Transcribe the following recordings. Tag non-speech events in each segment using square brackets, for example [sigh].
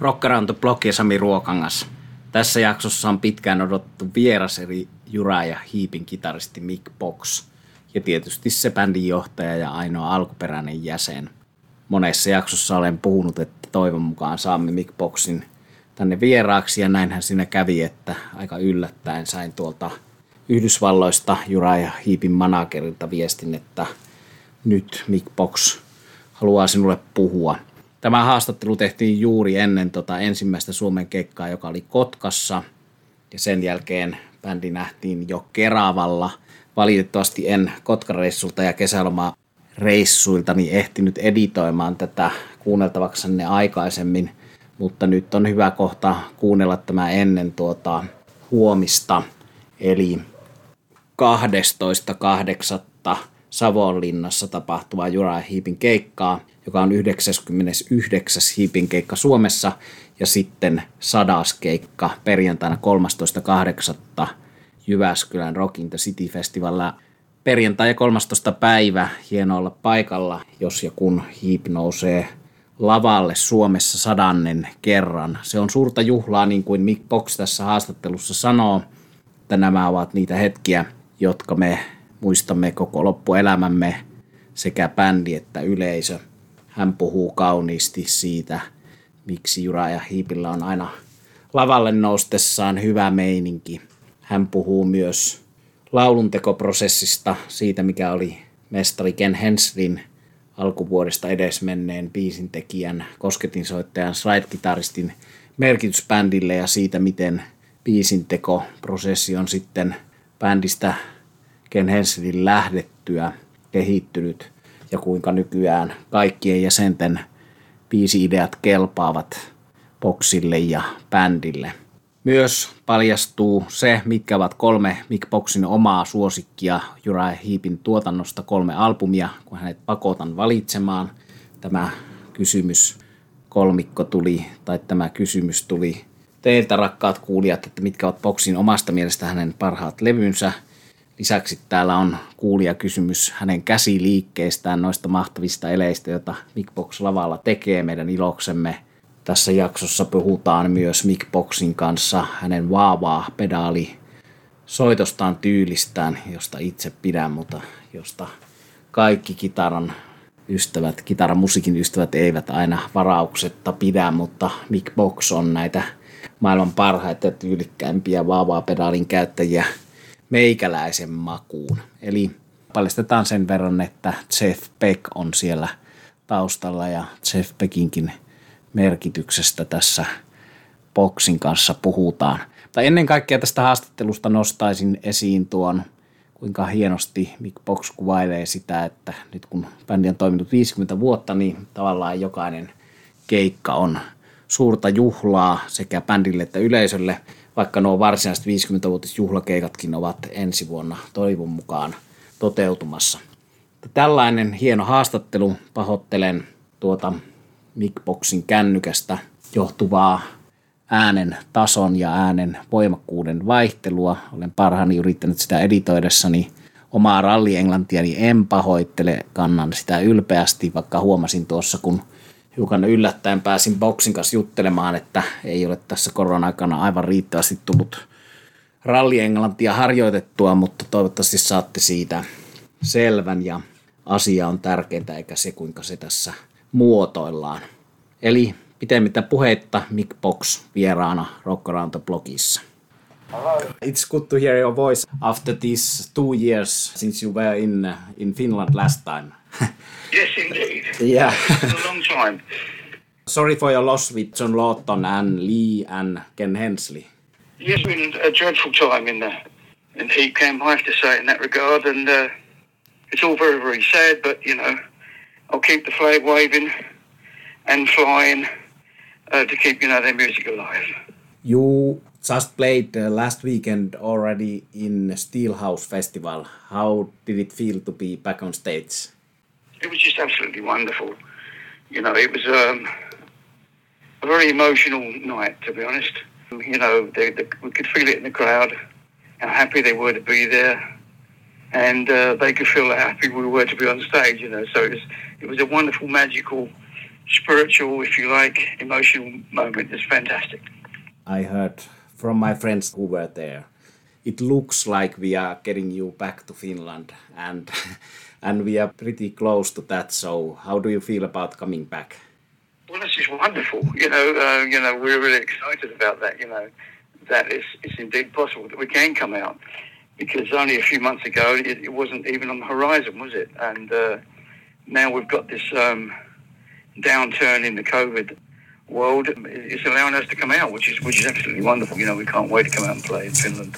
Rockeranto Blog ja Sami Ruokangas. Tässä jaksossa on pitkään odotettu vieras eri Jura ja Hiipin kitaristi Mick Box ja tietysti se bändin johtaja ja ainoa alkuperäinen jäsen. Monessa jaksossa olen puhunut, että toivon mukaan saamme Mick Boxin tänne vieraaksi ja näinhän siinä kävi, että aika yllättäen sain tuolta Yhdysvalloista Jura ja Hiipin managerilta viestin, että nyt Mick Box haluaa sinulle puhua – Tämä haastattelu tehtiin juuri ennen tota ensimmäistä Suomen keikkaa, joka oli Kotkassa. Ja sen jälkeen bändi nähtiin jo Keravalla. Valitettavasti en Kotkareissulta ja kesäloma reissuilta niin ehtinyt editoimaan tätä kuunneltavaksenne aikaisemmin, mutta nyt on hyvä kohta kuunnella tämä ennen tuota huomista, eli 12.8. Savonlinnassa tapahtuvaa Jura Hiipin keikkaa – joka on 99. hiipin keikka Suomessa ja sitten sadas keikka perjantaina 13.8. Jyväskylän Rock in the City Festivalilla. Perjantai ja 13. päivä, hieno olla paikalla, jos ja kun hiip nousee lavalle Suomessa sadannen kerran. Se on suurta juhlaa, niin kuin Mick Box tässä haastattelussa sanoo, että nämä ovat niitä hetkiä, jotka me muistamme koko loppuelämämme, sekä bändi että yleisö – hän puhuu kauniisti siitä, miksi Jura ja Hiipillä on aina lavalle noustessaan hyvä meininki. Hän puhuu myös lauluntekoprosessista, siitä mikä oli mestari Ken Henslin alkuvuodesta edesmenneen biisintekijän, kosketinsoittajan, slide-kitaristin merkitys bändille ja siitä, miten biisintekoprosessi on sitten bändistä Ken Henslin lähdettyä kehittynyt – ja kuinka nykyään kaikkien jäsenten biisi-ideat kelpaavat boksille ja bändille. Myös paljastuu se, mitkä ovat kolme Mick Boxin omaa suosikkia Jura Heapin tuotannosta kolme albumia, kun hänet pakotan valitsemaan. Tämä kysymys kolmikko tuli, tai tämä kysymys tuli teiltä rakkaat kuulijat, että mitkä ovat Boxin omasta mielestä hänen parhaat levynsä – Lisäksi täällä on kuulija kysymys hänen käsiliikkeestään noista mahtavista eleistä, joita Mickbox lavalla tekee meidän iloksemme. Tässä jaksossa puhutaan myös Mickboxin kanssa hänen vaavaa pedaali soitostaan tyylistään, josta itse pidän, mutta josta kaikki kitaran ystävät, kitaran musiikin ystävät eivät aina varauksetta pidä, mutta Mick Box on näitä maailman parhaita ja tyylikkäimpiä vaavaa pedaalin käyttäjiä – meikäläisen makuun. Eli paljastetaan sen verran, että Jeff Beck on siellä taustalla ja Jeff Beckinkin merkityksestä tässä Boxin kanssa puhutaan. Tai ennen kaikkea tästä haastattelusta nostaisin esiin tuon, kuinka hienosti Mick Box kuvailee sitä, että nyt kun bändi on toiminut 50 vuotta, niin tavallaan jokainen keikka on suurta juhlaa sekä bändille että yleisölle vaikka nuo varsinaiset 50-vuotisjuhlakeikatkin ovat ensi vuonna toivon mukaan toteutumassa. Tällainen hieno haastattelu. Pahoittelen tuota Mickboxin kännykästä johtuvaa äänen tason ja äänen voimakkuuden vaihtelua. Olen parhaani yrittänyt sitä editoidessani omaa rallienglantiani en pahoittele, kannan sitä ylpeästi, vaikka huomasin tuossa, kun – hiukan yllättäen pääsin boksin kanssa juttelemaan, että ei ole tässä korona-aikana aivan riittävästi tullut rallienglantia harjoitettua, mutta toivottavasti saatte siitä selvän ja asia on tärkeintä eikä se kuinka se tässä muotoillaan. Eli pitemmittä puheitta Mick Box vieraana Rock Around the Blogissa. Hello. It's good to hear your voice after these two years since you were in in Finland last time. Yes, indeed. Yeah. It's time. Sorry for your loss with John Lawton and Lee and Ken Hensley. Yes, been a dreadful time in the in Heep camp, I have to say, in that regard, and uh, it's all very, very sad. But you know, I'll keep the flag waving and flying uh, to keep you know their music alive. You just played uh, last weekend already in Steelhouse Festival. How did it feel to be back on stage? it was just absolutely wonderful. You know, it was um, a very emotional night, to be honest. You know, they, they, we could feel it in the crowd, how happy they were to be there, and uh, they could feel how happy we were to be on stage. You know, so it was it was a wonderful, magical spiritual, if you like, emotional moment is fantastic. I heard from my friends who were there. It looks like we are getting you back to Finland, and [laughs] and we are pretty close to that. So, how do you feel about coming back? Well, this is wonderful. You know, uh, you know, we're really excited about that. You know, that is it's indeed possible that we can come out because only a few months ago it, it wasn't even on the horizon, was it? And uh, now we've got this um, downturn in the COVID world. It's allowing us to come out, which is which is absolutely wonderful. You know, we can't wait to come out and play in Finland.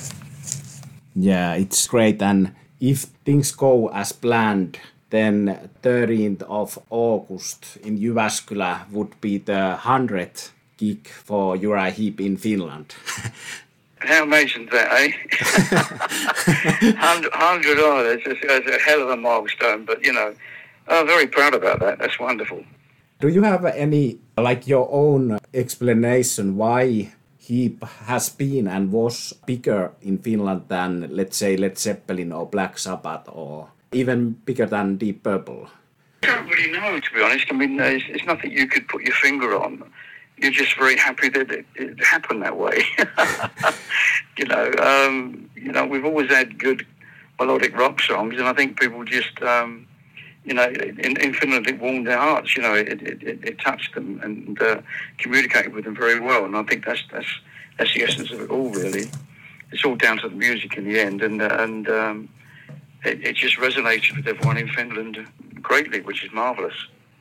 Yeah, it's great, and if things go as planned, then 13th of August in Jyväskylä would be the 100th gig for Uriah Heep in Finland. [laughs] How amazing is that, eh? [laughs] 100, 100 oh, that's, that's a hell of a milestone, but you know, I'm very proud about that. That's wonderful. Do you have any, like your own explanation why Heep has been and was bigger in Finland than, let's say, Led Zeppelin or Black Sabbath or even bigger than Deep Purple? I don't really know, to be honest. I mean, it's, it's nothing you could put your finger on. You're just very happy that it, it happened that way. [laughs] you know, um, you know, we've always had good melodic rock songs, and I think people just, um, you know, in, in, Finland it warmed their hearts. You know, it, it, it touched them and uh, communicated with them very well, and I think that's that's that's the essence of it all, really. It's all down to the music in the end, and uh, and um, it, it just resonated with everyone in Finland greatly, which is marvelous.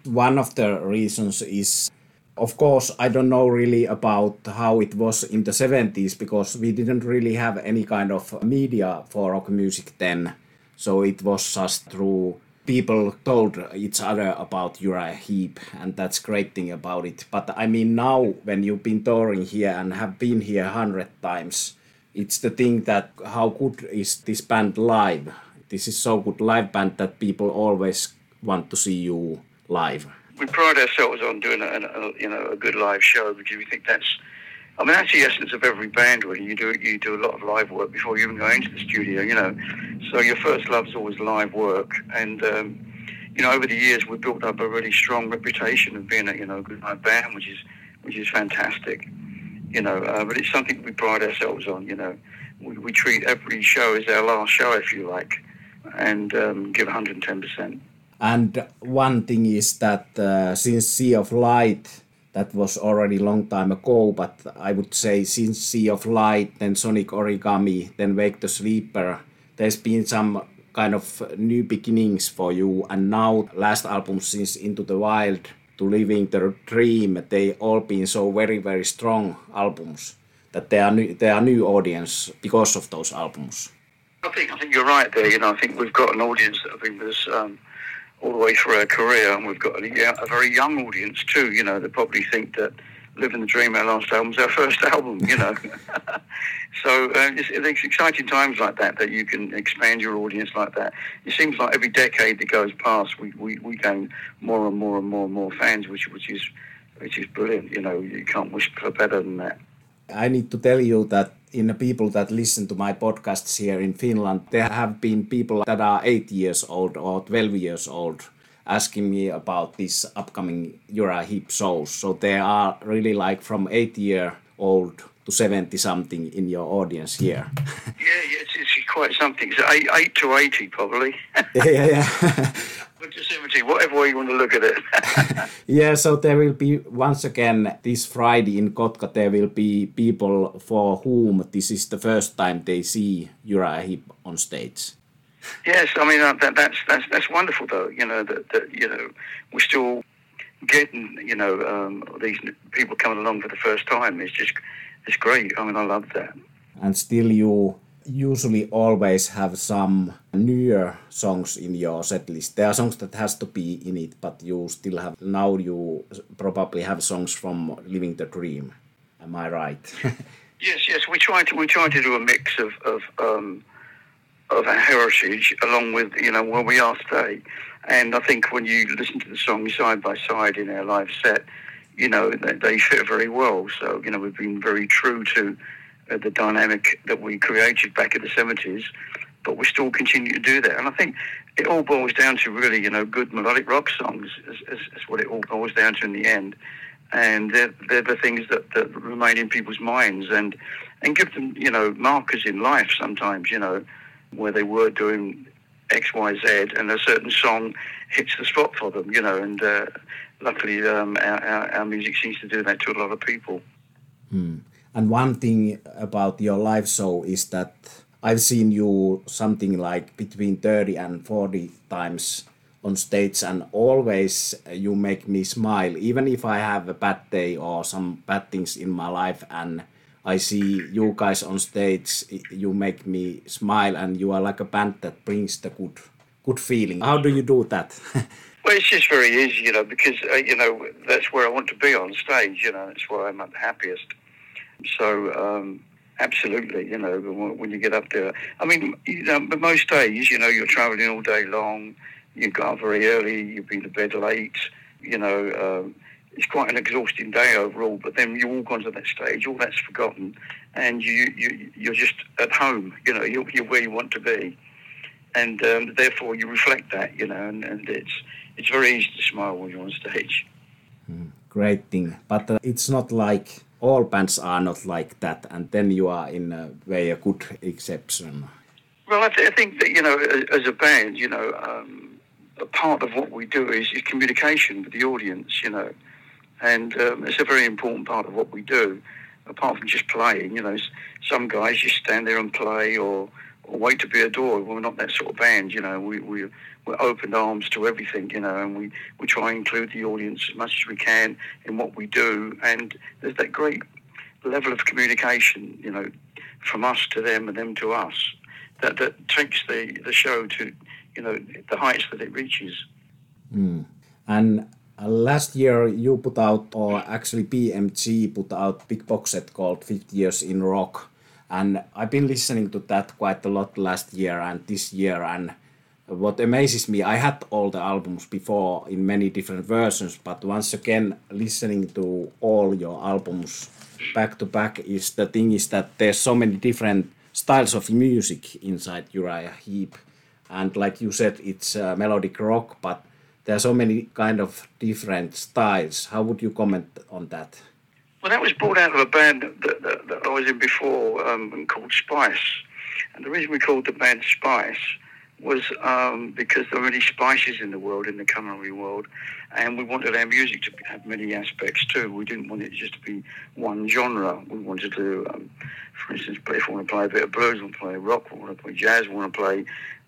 One of the reasons is of course, I don't know really about how it was in the 70s because we didn't really have any kind of media for rock music then. So it was just through people told each other about Uriah Heep, and that's great thing about it. But I mean, now when you've been touring here and have been here a hundred times, it's the thing that how good is this band live? This is so good live band that people always want to see you live. We pride ourselves on doing a, a you know a good live show because we think that's I mean, that's the essence of every band. Really, you do you do a lot of live work before you even go into the studio. You know, so your first love is always live work, and um, you know, over the years we've built up a really strong reputation of being a you know good live band, which is which is fantastic. You know, uh, but it's something we pride ourselves on. You know, we, we treat every show as our last show, if you like, and um, give 110 percent. And one thing is that uh, since Sea of Light, that was already long time ago, but I would say since Sea of Light, then Sonic Origami, then Wake the Sleeper, there's been some kind of new beginnings for you. And now, last album since Into the Wild to Living the Dream, they all been so very very strong albums that they are new, they are new audience because of those albums. I think I think you're right there. You know, I think we've got an audience that I think was. Um, all the way through our career, and we've got a, a very young audience too. You know, they probably think that "Living the Dream," our last album, is our first album. You know, [laughs] so uh, it's, it's exciting times like that that you can expand your audience like that. It seems like every decade that goes past, we, we, we gain more and more and more and more fans, which which is which is brilliant. You know, you can't wish for better than that. I need to tell you that in the people that listen to my podcasts here in Finland, there have been people that are eight years old or 12 years old asking me about this upcoming Uriah Heep shows. So they are really like from eight year old to 70 something in your audience here. yeah, it's, it's quite something. So eight, eight to 80 probably. [laughs] yeah, yeah. Seventy, whatever way you want to look at it. [laughs] yeah, so there will be once again this Friday in Kotka. There will be people for whom this is the first time they see Uriah Heep on stage. Yes, I mean uh, that, that's that's that's wonderful though. You know that, that you know we're still getting you know um, these people coming along for the first time. It's just it's great. I mean I love that. And still you usually always have some newer songs in your set list. There are songs that has to be in it, but you still have now you probably have songs from Living the Dream. Am I right? [laughs] yes, yes. We try to we try to do a mix of of um, of our heritage along with you know where we are today. And I think when you listen to the songs side by side in our live set, you know they, they fit very well. So you know we've been very true to the dynamic that we created back in the 70s but we still continue to do that. And I think it all boils down to really, you know, good melodic rock songs is, is, is what it all boils down to in the end. And they're, they're the things that, that remain in people's minds and, and give them, you know, markers in life sometimes, you know, where they were doing X, Y, Z, and a certain song hits the spot for them, you know, and uh, luckily um, our, our, our, music seems to do that to a lot of people. Hmm. And one thing about your live show is that I've seen you something like between 30 and 40 times on stage and always you make me smile. Even if I have a bad day or some bad things in my life and I see you guys on stage you make me smile and you are like a band that brings the good good feeling. How do you do that? [laughs] Well it's just very easy you know because uh, you know that's where I want to be on stage you know that's where I'm at the happiest so um, absolutely, you know, when you get up there. I mean, you know, but most days, you know, you're travelling all day long. You go up very early. You've been to bed late. You know, um, it's quite an exhausting day overall. But then you walk onto that stage, all that's forgotten, and you you you're just at home. You know, you're, you're where you want to be, and um, therefore you reflect that. You know, and, and it's it's very easy to smile when you're on stage. Mm, great thing, but uh, it's not like all bands are not like that, and then you are in a way a good exception. Well, I, th- I think that you know, as a band, you know, um, a part of what we do is, is communication with the audience, you know, and um, it's a very important part of what we do. Apart from just playing, you know, some guys just stand there and play or, wait to be adored. We're not that sort of band, you know. We we we're open arms to everything, you know, and we, we try and include the audience as much as we can in what we do. And there's that great level of communication, you know, from us to them and them to us, that, that takes the, the show to, you know, the heights that it reaches. Mm. And uh, last year you put out, or actually BMG put out big box set called 50 Years in Rock. And I've been listening to that quite a lot last year and this year. And what amazes me, I had all the albums before in many different versions, but once again, listening to all your albums back to back is the thing is that there's so many different styles of music inside Uriah Heep, and like you said, it's uh, melodic rock, but there are so many kind of different styles. How would you comment on that? Well, that was brought out of a band that, that, that I was in before um, called Spice, and the reason we called the band Spice was um, because there are many spices in the world, in the culinary world, and we wanted our music to have many aspects too. We didn't want it just to be one genre. We wanted to, um, for instance, if we want to play a bit of blues, we want to play rock, we want to play jazz, we want to play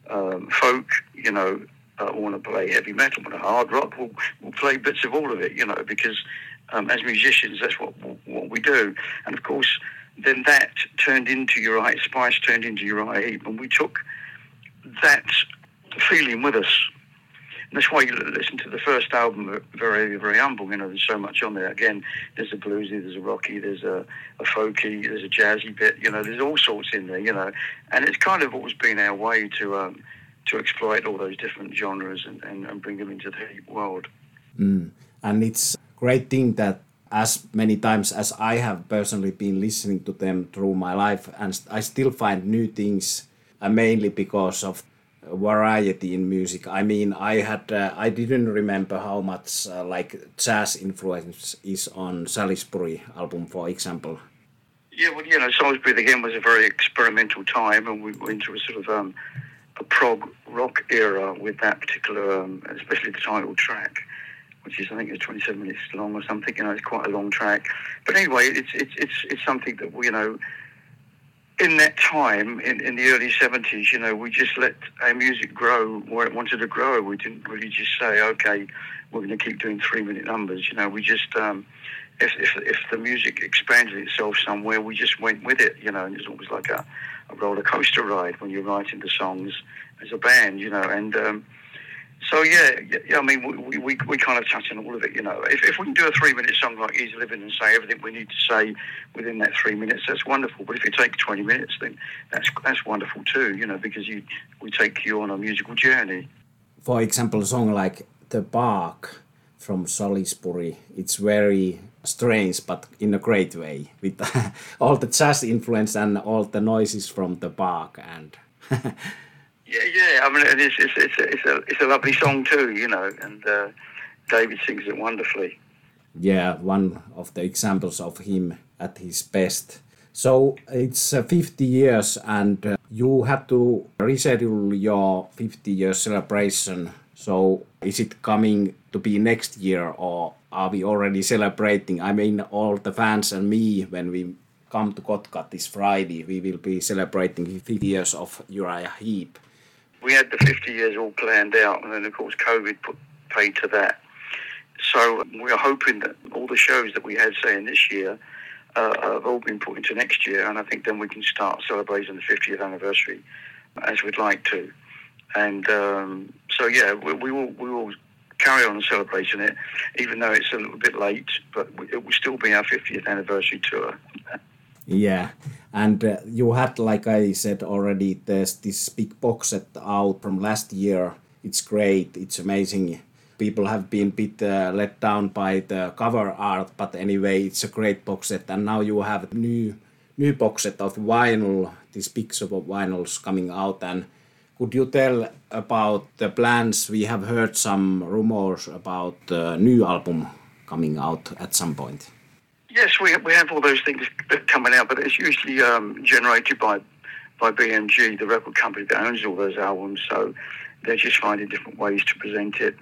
um, folk, you know, uh, we want to play heavy metal, we want to hard rock. We'll, we'll play bits of all of it, you know, because um, as musicians, that's what what we do. And of course, then that turned into Uriah Spice, turned into Uriah Heep, and we took that feeling with us. And that's why you listen to the first album, very, very humble. You know, there's so much on there. Again, there's a bluesy, there's a rocky, there's a, a folky, there's a jazzy bit. You know, there's all sorts in there. You know, and it's kind of always been our way to um, to exploit all those different genres and, and, and bring them into the world. Mm. And it's great thing that as many times as I have personally been listening to them through my life, and I still find new things uh, mainly because of variety in music. I mean, I had uh, I didn't remember how much uh, like jazz influence is on Salisbury album, for example. Yeah, well, you know, Salisbury again was a very experimental time, and we went into a sort of um, a prog rock era with that particular, um, especially the title track, which is I think it's 27 minutes long or something. You know, it's quite a long track. But anyway, it's it's it's it's something that you know in that time, in, in the early 70s, you know, we just let our music grow where it wanted to grow. We didn't really just say, okay, we're going to keep doing three minute numbers. You know, we just, um, if, if, if the music expanded itself somewhere, we just went with it, you know, and it's always like a, a roller coaster ride when you're writing the songs as a band, you know, and, um, so yeah, yeah, I mean, we, we, we kind of touch on all of it, you know. If, if we can do a three-minute song like Easy Living and say everything we need to say within that three minutes, that's wonderful. But if you take 20 minutes, then that's that's wonderful too, you know, because you we take you on a musical journey. For example, a song like The Bark from Salisbury, it's very strange, but in a great way, with [laughs] all the jazz influence and all the noises from the bark and [laughs] yeah, yeah. I mean, it's it's it's a, it's a it's a lovely song too, you know, and uh, David sings it wonderfully. Yeah, one of the examples of him at his best. So it's uh, 50 years, and uh, you had to reschedule your 50 year celebration. So is it coming to be next year, or are we already celebrating? I mean, all the fans and me, when we come to Kotka this Friday, we will be celebrating 50 years of Uriah Heep. We had the 50 years all planned out, and then of course COVID put paid to that. So we are hoping that all the shows that we had, say, in this year, uh, have all been put into next year, and I think then we can start celebrating the 50th anniversary as we'd like to. And um, so, yeah, we, we, will we will carry on celebrating it, even though it's a little bit late, but it will still be our 50th anniversary tour. Yeah, and uh, you had, like I said already, there's this big box set out from last year. It's great. It's amazing people have been a bit uh, let down by the cover art, but anyway, it's a great box set. And now you have new new box set of vinyl, these picks of vinyls coming out. And could you tell about the plans? We have heard some rumors about the new album coming out at some point. Yes, we we have all those things coming out, but it's usually um, generated by by BMG, the record company that owns all those albums. So they're just finding different ways to present it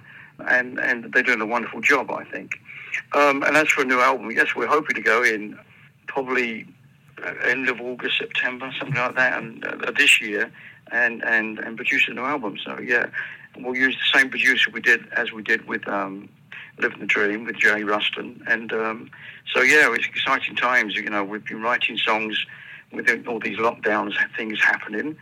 and and they're doing a wonderful job, I think. Um, and as for a new album, yes, we're hoping to go in probably end of August, September, something like that, and uh, this year, and and and produce a new album. So yeah, we'll use the same producer we did as we did with um, Living the Dream with Jay Ruston, and um, so yeah, it's exciting times. You know, we've been writing songs with all these lockdowns things happening.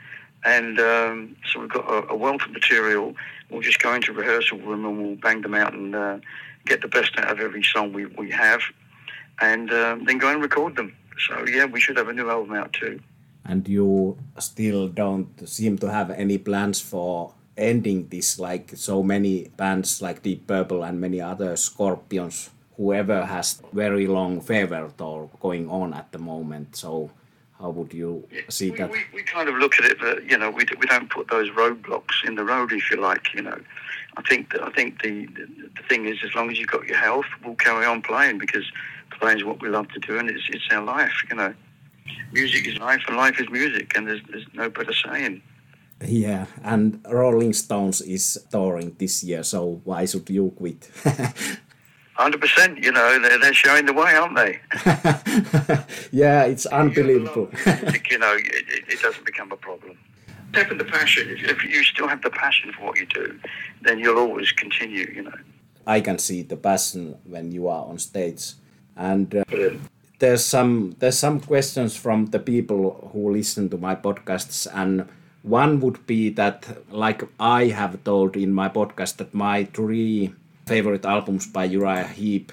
And um, so we've got a, a, wealth of material. We'll just go into rehearsal room and we'll bang them out and uh, get the best out of every song we, we have, and um, then go and record them. So yeah, we should have a new album out too. And you still don't seem to have any plans for ending this, like so many bands like Deep Purple and many other Scorpions, whoever has very long farewell tour going on at the moment. So how would you see we, that? We, we kind of look at it that you know we, we don't put those roadblocks in the road if you like. You know, I think that, I think the, the, the thing is as long as you've got your health, we'll carry on playing because playing is what we love to do and it's it's our life. You know, music is life and life is music, and there's there's no better saying. Yeah, and Rolling Stones is touring this year, so why should you quit? [laughs] Hundred percent. You know, they're, they're showing the way, aren't they? [laughs] yeah, it's unbelievable. you know, it, it, doesn't become a problem. Having the passion, if, if you still have the passion for what you do, then you'll always continue. You know. I can see the passion when you are on stage, and uh, there's some there's some questions from the people who listen to my podcasts, and one would be that, like I have told in my podcast, that my three favorite albums by Uriah Heep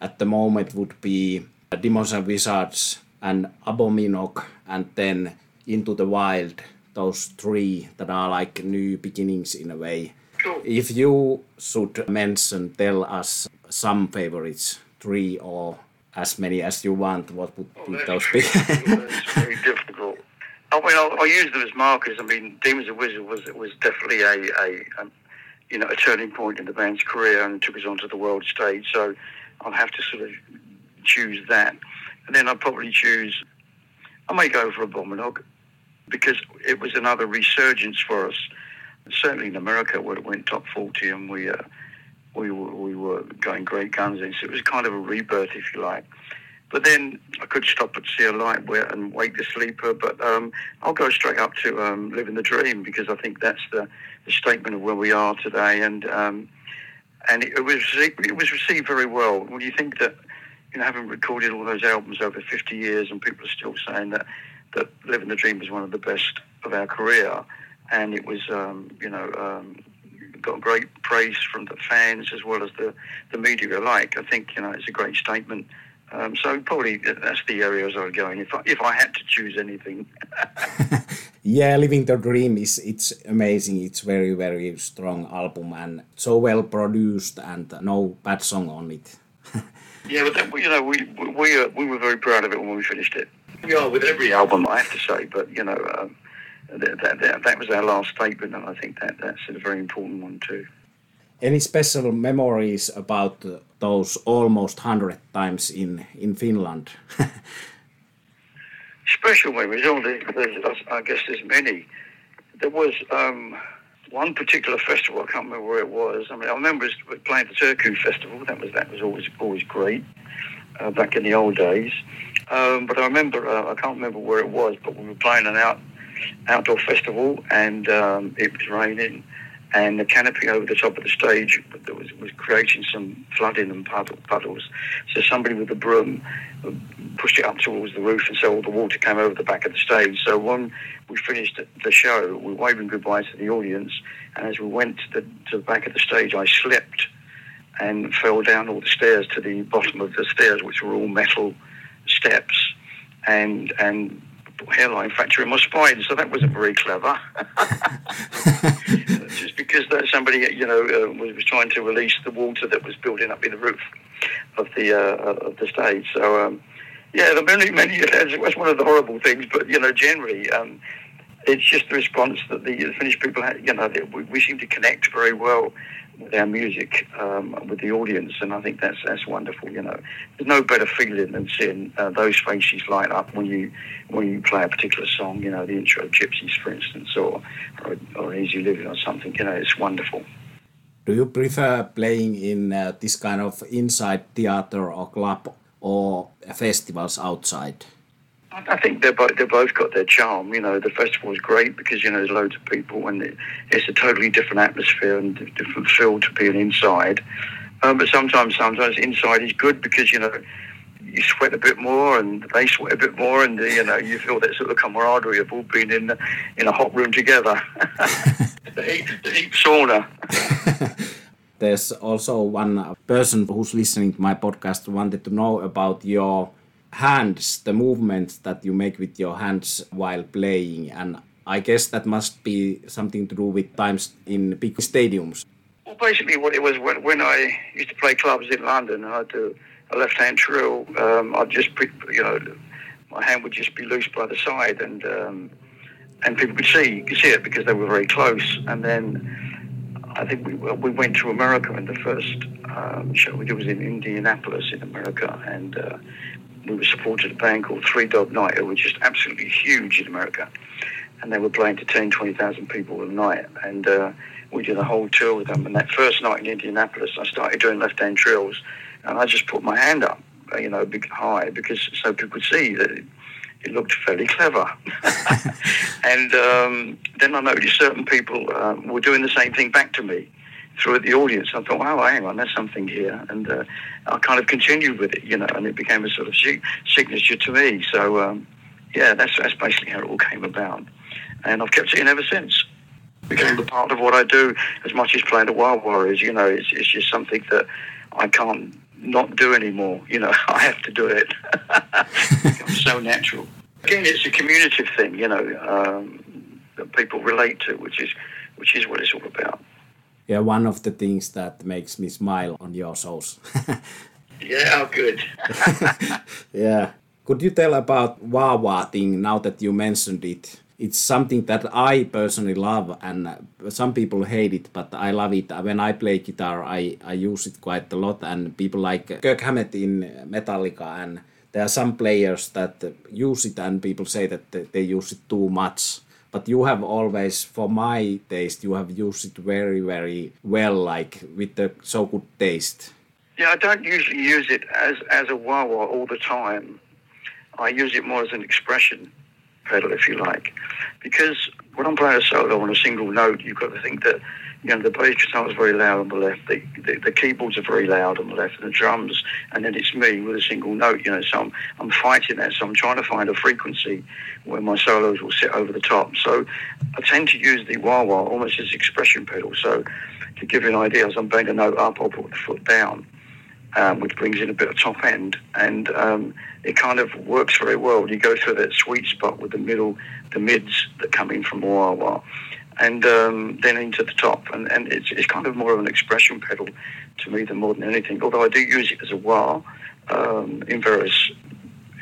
at the moment would be Demons and Wizards and Abominog and then Into the Wild. Those three that are like new beginnings in a way. If you should mention, tell us some favorites, three or as many as you want, what would oh, those be? It's [laughs] very difficult. I mean, I'll, I'll, use them as markers. I mean, Demons of Wizard was was definitely a, a, a you know, a turning point in the band's career and took us onto the world stage. So I'll have to sort of choose that. And then I'll probably choose, I may go for a Abominog because it was another resurgence for us. Certainly in America, where it went top 40 and we, uh, we, were, we were going great guns. So it was kind of a rebirth, if you like. But then I could stop at Sea of Light and Wake the Sleeper, but um, I'll go straight up to um, Living the Dream because I think that's the, the statement of where we are today. And um, and it was it was received very well. When you think that you know having recorded all those albums over 50 years and people are still saying that that Living the Dream is one of the best of our career, and it was um, you know um, got great praise from the fans as well as the the media alike. I think you know it's a great statement um, so probably that's the areas I would go in if I, if I had to choose anything. [laughs] [laughs] yeah, Living the Dream is it's amazing. It's very very strong album and so well produced and no bad song on it. [laughs] yeah, but then, you know we we uh, we were very proud of it when we finished it. We are with every album, I have to say, but you know. Um, that, that, that was our last statement, and I think that that's a very important one too. Any special memories about those almost hundred times in in Finland? [laughs] special memories. There's, I guess there's many. There was um, one particular festival. I can't remember where it was. I mean, I remember playing the Turku Festival. That was that was always always great uh, back in the old days. Um, but I remember uh, I can't remember where it was, but we were playing an out outdoor festival and um, it was raining and the canopy over the top of the stage was, was creating some flooding and puddles. So somebody with a broom uh, pushed it up towards the roof, and so all the water came over the back of the stage. So when we finished the show, we were waving goodbye to the audience, and as we went to the, to the back of the stage, I slipped and fell down all the stairs to the bottom of the stairs, which were all metal steps, and and hairline fracture in my spine, so that wasn't very clever. [laughs] Just because that somebody, you know, uh, was, was, trying to release the water that was building up in the roof of the uh, of the stage. So, um, yeah, the many many it was one of the horrible things, but you know, generally. Um, it's just the response that the Finnish people had. You know, we, we seem to connect very well our music um, with the audience, and I think that's that's wonderful. You know, there's no better feeling than seeing uh, those faces light up when you when you play a particular song. You know, the intro of Gypsies, for instance, or or, or Easy Living or something. You know, it's wonderful. Do you prefer playing in uh, this kind of inside theater or club or festivals outside? I think they're both, they've both got their charm. You know, the festival is great because, you know, there's loads of people and it, it's a totally different atmosphere and different feel to being inside. Um, but sometimes, sometimes inside is good because, you know, you sweat a bit more and they sweat a bit more and, you know, you feel that sort of camaraderie of all being in, in a hot room together. [laughs] the, heat, the heat sauna. [laughs] There's also one person who's listening to my podcast wanted to know about your hands, the movements that you make with your hands while playing, and I guess that must be something to do with times in big stadiums. Well, basically, what it was when, when I used to play clubs in London, I'd do a left-hand trill. Um, I'd just, you know, my hand would just be loose by the side, and um, and people could see, could see it because they were very close. And then I think we we went to America, and the first um, show we did was in Indianapolis in America, and uh, supported a band called Three Dog Night, who were just absolutely huge in America. And they were playing to 10, 20,000 people a night. And uh, we did a whole tour with them. And that first night in Indianapolis, I started doing left hand trills. And I just put my hand up, uh, you know, big high, because so people could see that it, it looked fairly clever. [laughs] and um, then I noticed certain people um, were doing the same thing back to me through at the audience. I thought, wow, hang on, there's something here. And uh, I kind of continued with it, you know, and it became a sort of signature to me. So, um, yeah, that's, that's basically how it all came about. And I've kept it in ever since. It became a part of what I do as much as playing the Wild Warriors. You know, it's, it's just something that I can't not do anymore. You know, [laughs] I have to do it. [laughs] it's so natural. Again, it's a communicative thing, you know, um, that people relate to, which is which is what it's all about yeah, one of the things that makes me smile on your shows. [laughs] yeah, good. [laughs] yeah. Could you tell about wah Wah thing now that you mentioned it? It's something that I personally love, and some people hate it, but I love it. When I play guitar, I, I use it quite a lot, and people like Kirk Hammett in Metallica, and there are some players that use it, and people say that they use it too much but you have always for my taste you have used it very very well like with the so good taste. Yeah i don't usually use it as as a wah all the time. I use it more as an expression pedal if you like because when i'm playing a solo on a single note you've got to think that you know, the bass guitar is very loud on the left, the, the, the, keyboards are very loud on the left, and the drums, and then it's me with a single note, you know, so I'm, I'm fighting that, so I'm trying to find a frequency where my solos will sit over the top. So I tend to use the wah wah almost as expression pedal. So to give you an idea, as I'm banging a note up, I'll put the foot down, um, which brings in a bit of top end, and um, it kind of works very well. You go through that sweet spot with the middle, the mids that come in from wah wah and um, then into the top. And, and it's, it's kind of more of an expression pedal to me than more than anything. Although I do use it as a wah um, in various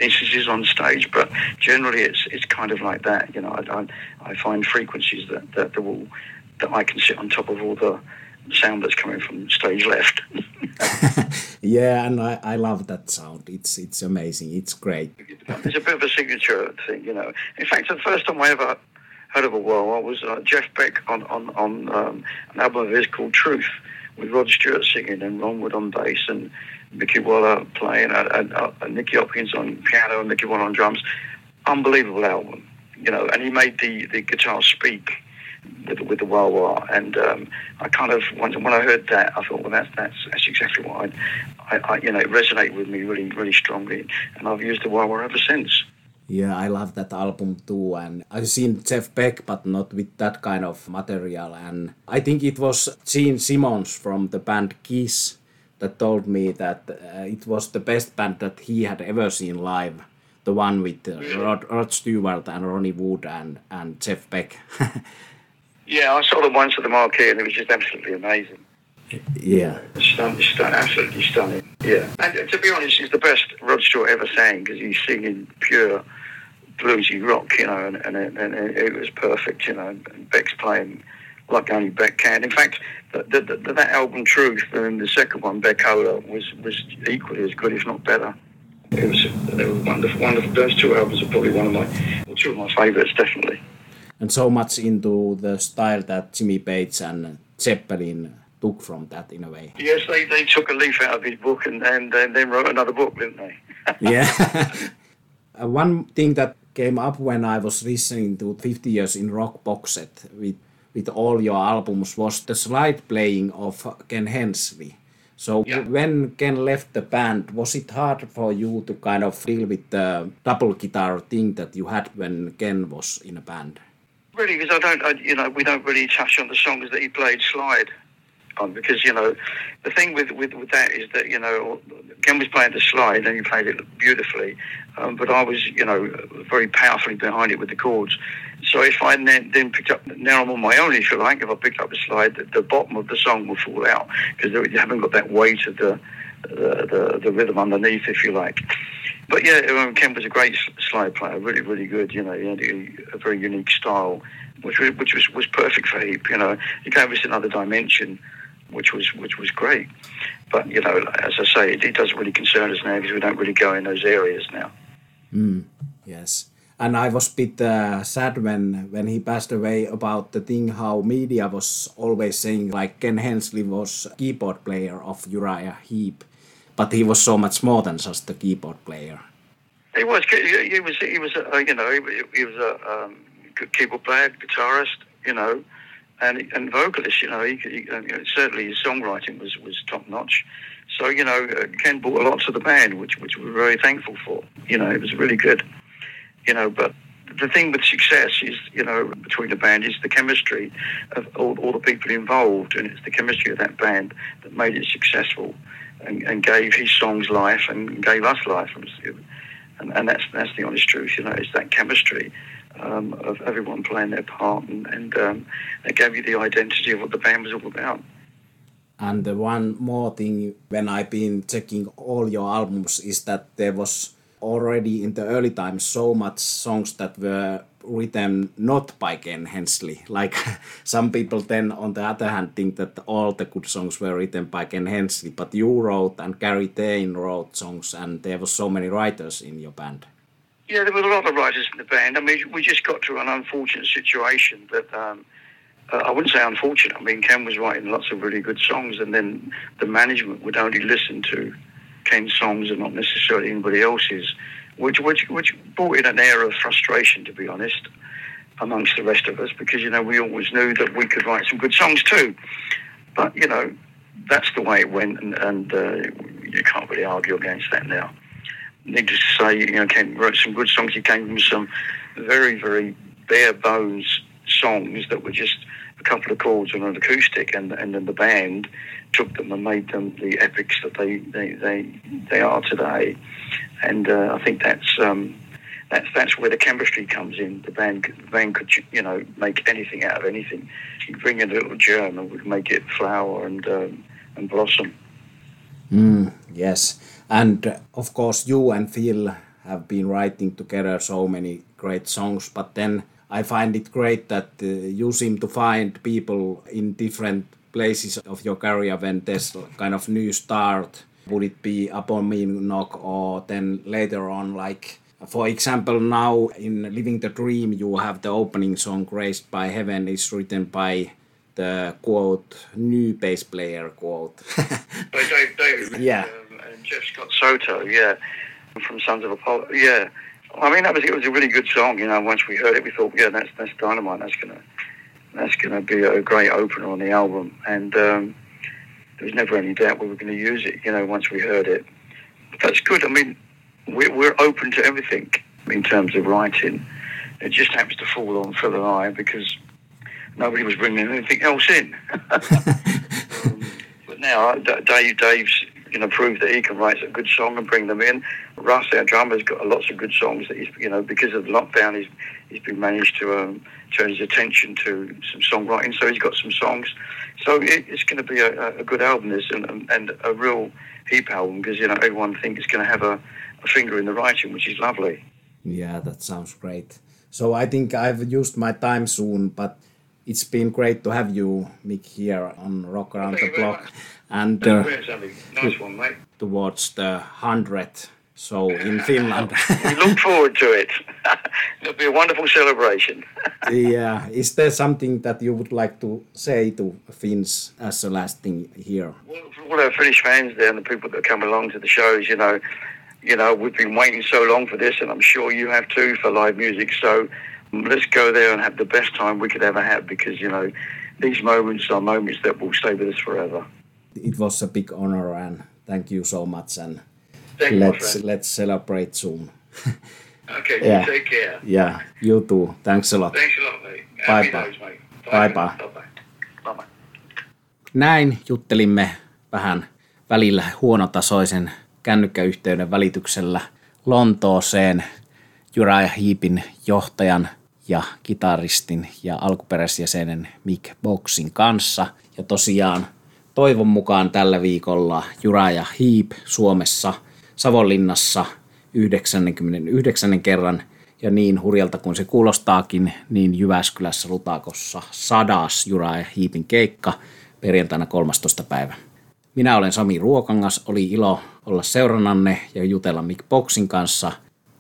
instances on stage, but generally it's it's kind of like that. You know, I I, I find frequencies that that will that I can sit on top of all the sound that's coming from stage left. [laughs] yeah, and I, I love that sound. It's it's amazing. It's great. It's a bit of a signature thing, you know. In fact, the first time I ever heard of a I was uh, Jeff Beck on on on um, an album of his called Truth with Rod Stewart singing and Ron Wood on bass and Mickey Waller playing and, and, uh, and Nicky Hopkins on piano and Mickey Waller on drums. Unbelievable album, you know. And he made the the guitar speak with, with the wah wah. And um, I kind of when, when I heard that, I thought, well, that's that's that's exactly what I, I, I you know, it resonated with me really really strongly, and I've used the wah wah ever since. Yeah, I love that album too, and I've seen Jeff Beck, but not with that kind of material. And I think it was Gene Simmons from the band Kiss that told me that uh, it was the best band that he had ever seen live. The one with uh, Rod, Rod Stewart and Ronnie Wood and, and Jeff Beck. [laughs] Yeah, I saw them once at the marquee and it was just absolutely amazing. Yeah. Stunning, stunning, absolutely stunning. Yeah. And to be honest, he's the best Rod Stewart ever sang because he's singing pure bluesy rock, you know, and, and, and, it was perfect, you know. And Beck's playing like only Beck can. In fact, the, the, the, that album Truth and the second one, Beck-Ola, was, was equally as good, if not better. It was, they were wonderful, wonderful. Those two albums are probably one of my, well, two of my favourites, definitely and so much into the style that Jimmy Page and Zeppelin took from that in a way. Yes, they, they took a leaf out of his book and then, then, then wrote another book, didn't they? [laughs] yeah. [laughs] uh, one thing that came up when I was listening to 50 Years in Rock box set with, with all your albums was the slide playing of Ken Hensley. So yeah. when Ken left the band, was it hard for you to kind of deal with the double guitar thing that you had when Ken was in a band? Really, because I don't, I, you know, we don't really touch on the songs that he played slide. On because you know, the thing with, with, with that is that you know, Ken was playing the slide and he played it beautifully, um, but I was you know very powerfully behind it with the chords. So if I then, then picked up, now I'm on my own, if you like, if I picked up a slide, the, the bottom of the song will fall out because you haven't got that weight of the, the, the, the rhythm underneath, if you like but yeah, um, Ken was a great slide player, really, really good. You know, he had a, a very unique style, which was, which was, was perfect for Heep. You know, he gave us another dimension, which was which was great. But you know, as I say, it, it doesn't really concern us now because we don't really go in those areas now. Mm, yes. And I was a bit uh, sad when, when he passed away about the thing how media was always saying like Ken Hensley was keyboard player of Uriah Heep but he was so much more than just a keyboard player. He was. He was. He was. A, you know, he, was a um, keyboard player, guitarist. You know, and and vocalist. You know, he, he certainly his songwriting was was top notch. So you know, uh, Ken brought a lot to the band, which which we're very thankful for. You know, it was really good. You know, but the thing with success is, you know, between the band is the chemistry of all, all the people involved, and it's the chemistry of that band that made it successful and, and gave his songs life and gave us life. And, and that's that's the honest truth, you know, it's that chemistry um, of everyone playing their part, and, and um, it gave you the identity of what the band was all about. And the one more thing, when I've been checking all your albums, is that there was already in the early times so much songs that were written not by Ken Hensley. Like [laughs] some people then on the other hand think that all the good songs were written by Ken Hensley, but you wrote and Gary Thain wrote songs and there were so many writers in your band. Yeah, there were a lot of writers in the band. I mean, we just got to an unfortunate situation that um, uh, I wouldn't say unfortunate. I mean, Ken was writing lots of really good songs, and then the management would only listen to Ken's songs and not necessarily anybody else's, which, which, which brought in an air of frustration, to be honest, amongst the rest of us, because, you know, we always knew that we could write some good songs too. But, you know, that's the way it went, and, and uh, you can't really argue against that now. Needless to say, you know, Ken wrote some good songs. He came from some very, very bare bones songs that were just a couple of chords and an acoustic, and and then the band took them and made them the epics that they they they, they are today. And uh, I think that's um, that's that's where the chemistry comes in. The band the band could you know make anything out of anything. You bring in a little germ and we make it flower and um, and blossom. Mm, yes, and uh, of course you and Phil have been writing together so many great songs, but then I find it great that uh, you seem to find people in different places of your career when there's kind of new start. Would it be Abominog or then later on like for example, now in Living the Dream, you have the opening song "Grazed by Heaven" is written by the quote new bass player quote. [laughs] by Dave David. Yeah. Um, and Jeff Scott Soto. Yeah, from Sons of Apollo. Yeah. I mean, that was it was a really good song. You know, once we heard it, we thought, yeah, that's that's dynamite. That's gonna that's gonna be a great opener on the album. And um, there was never any doubt we were going to use it. You know, once we heard it. But that's good. I mean, we're, we're open to everything in terms of writing. It just happens to fall on Phil and I because nobody was bringing anything else in. um, [laughs] [laughs] but now Dave, Dave's you know prove that he can write a good song and bring them in. Russ, our drummer's got lots of good songs that he's you know because of the lockdown he's he's been managed to um, turn his attention to some songwriting. So he's got some songs. So it, it's going to be a, a good album, this and, and a real Heep album because you know everyone thinks it's going to have a a finger in the writing, which is lovely. Yeah, that sounds great. So I think I've used my time soon, but it's been great to have you, Mick, here on Rock Around the Blog. And uh, nice one, mate. Towards the hundred, so in Finland. we look [laughs] forward to it. [laughs] It'll be a wonderful celebration. [laughs] yeah, is there something that you would like to say to Finns as a last thing here? Well, for all our Finnish fans there and the people that come along to the shows, you know, you know, we've been waiting so long for this, and I'm sure you have too for live music. So let's go there and have the best time we could ever have because, you know, these moments are moments that will stay with us forever. It was a big honor, and thank you so much. And thank let's let's celebrate soon. [laughs] okay, yeah. take care. Yeah, you too. Thanks a lot. Thanks a lot, mate. Bye bye. Days, mate. Bye bye. bye. bye, bye. Näin juttelimme vähän välillä huonotasoisen kännykkäyhteyden välityksellä Lontooseen Uriah Heepin johtajan ja kitaristin ja alkuperäisjäsenen Mick Boxin kanssa. Ja tosiaan toivon mukaan tällä viikolla Uriah Heep Suomessa Savonlinnassa 99. kerran ja niin hurjalta kuin se kuulostaakin, niin Jyväskylässä Lutakossa sadas Uriah Heepin keikka perjantaina 13. päivä. Minä olen Sami Ruokangas, oli ilo olla seurannanne ja jutella Mick Boxin kanssa.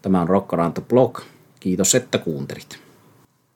Tämä on Rockaranto Blog. Kiitos, että kuuntelit.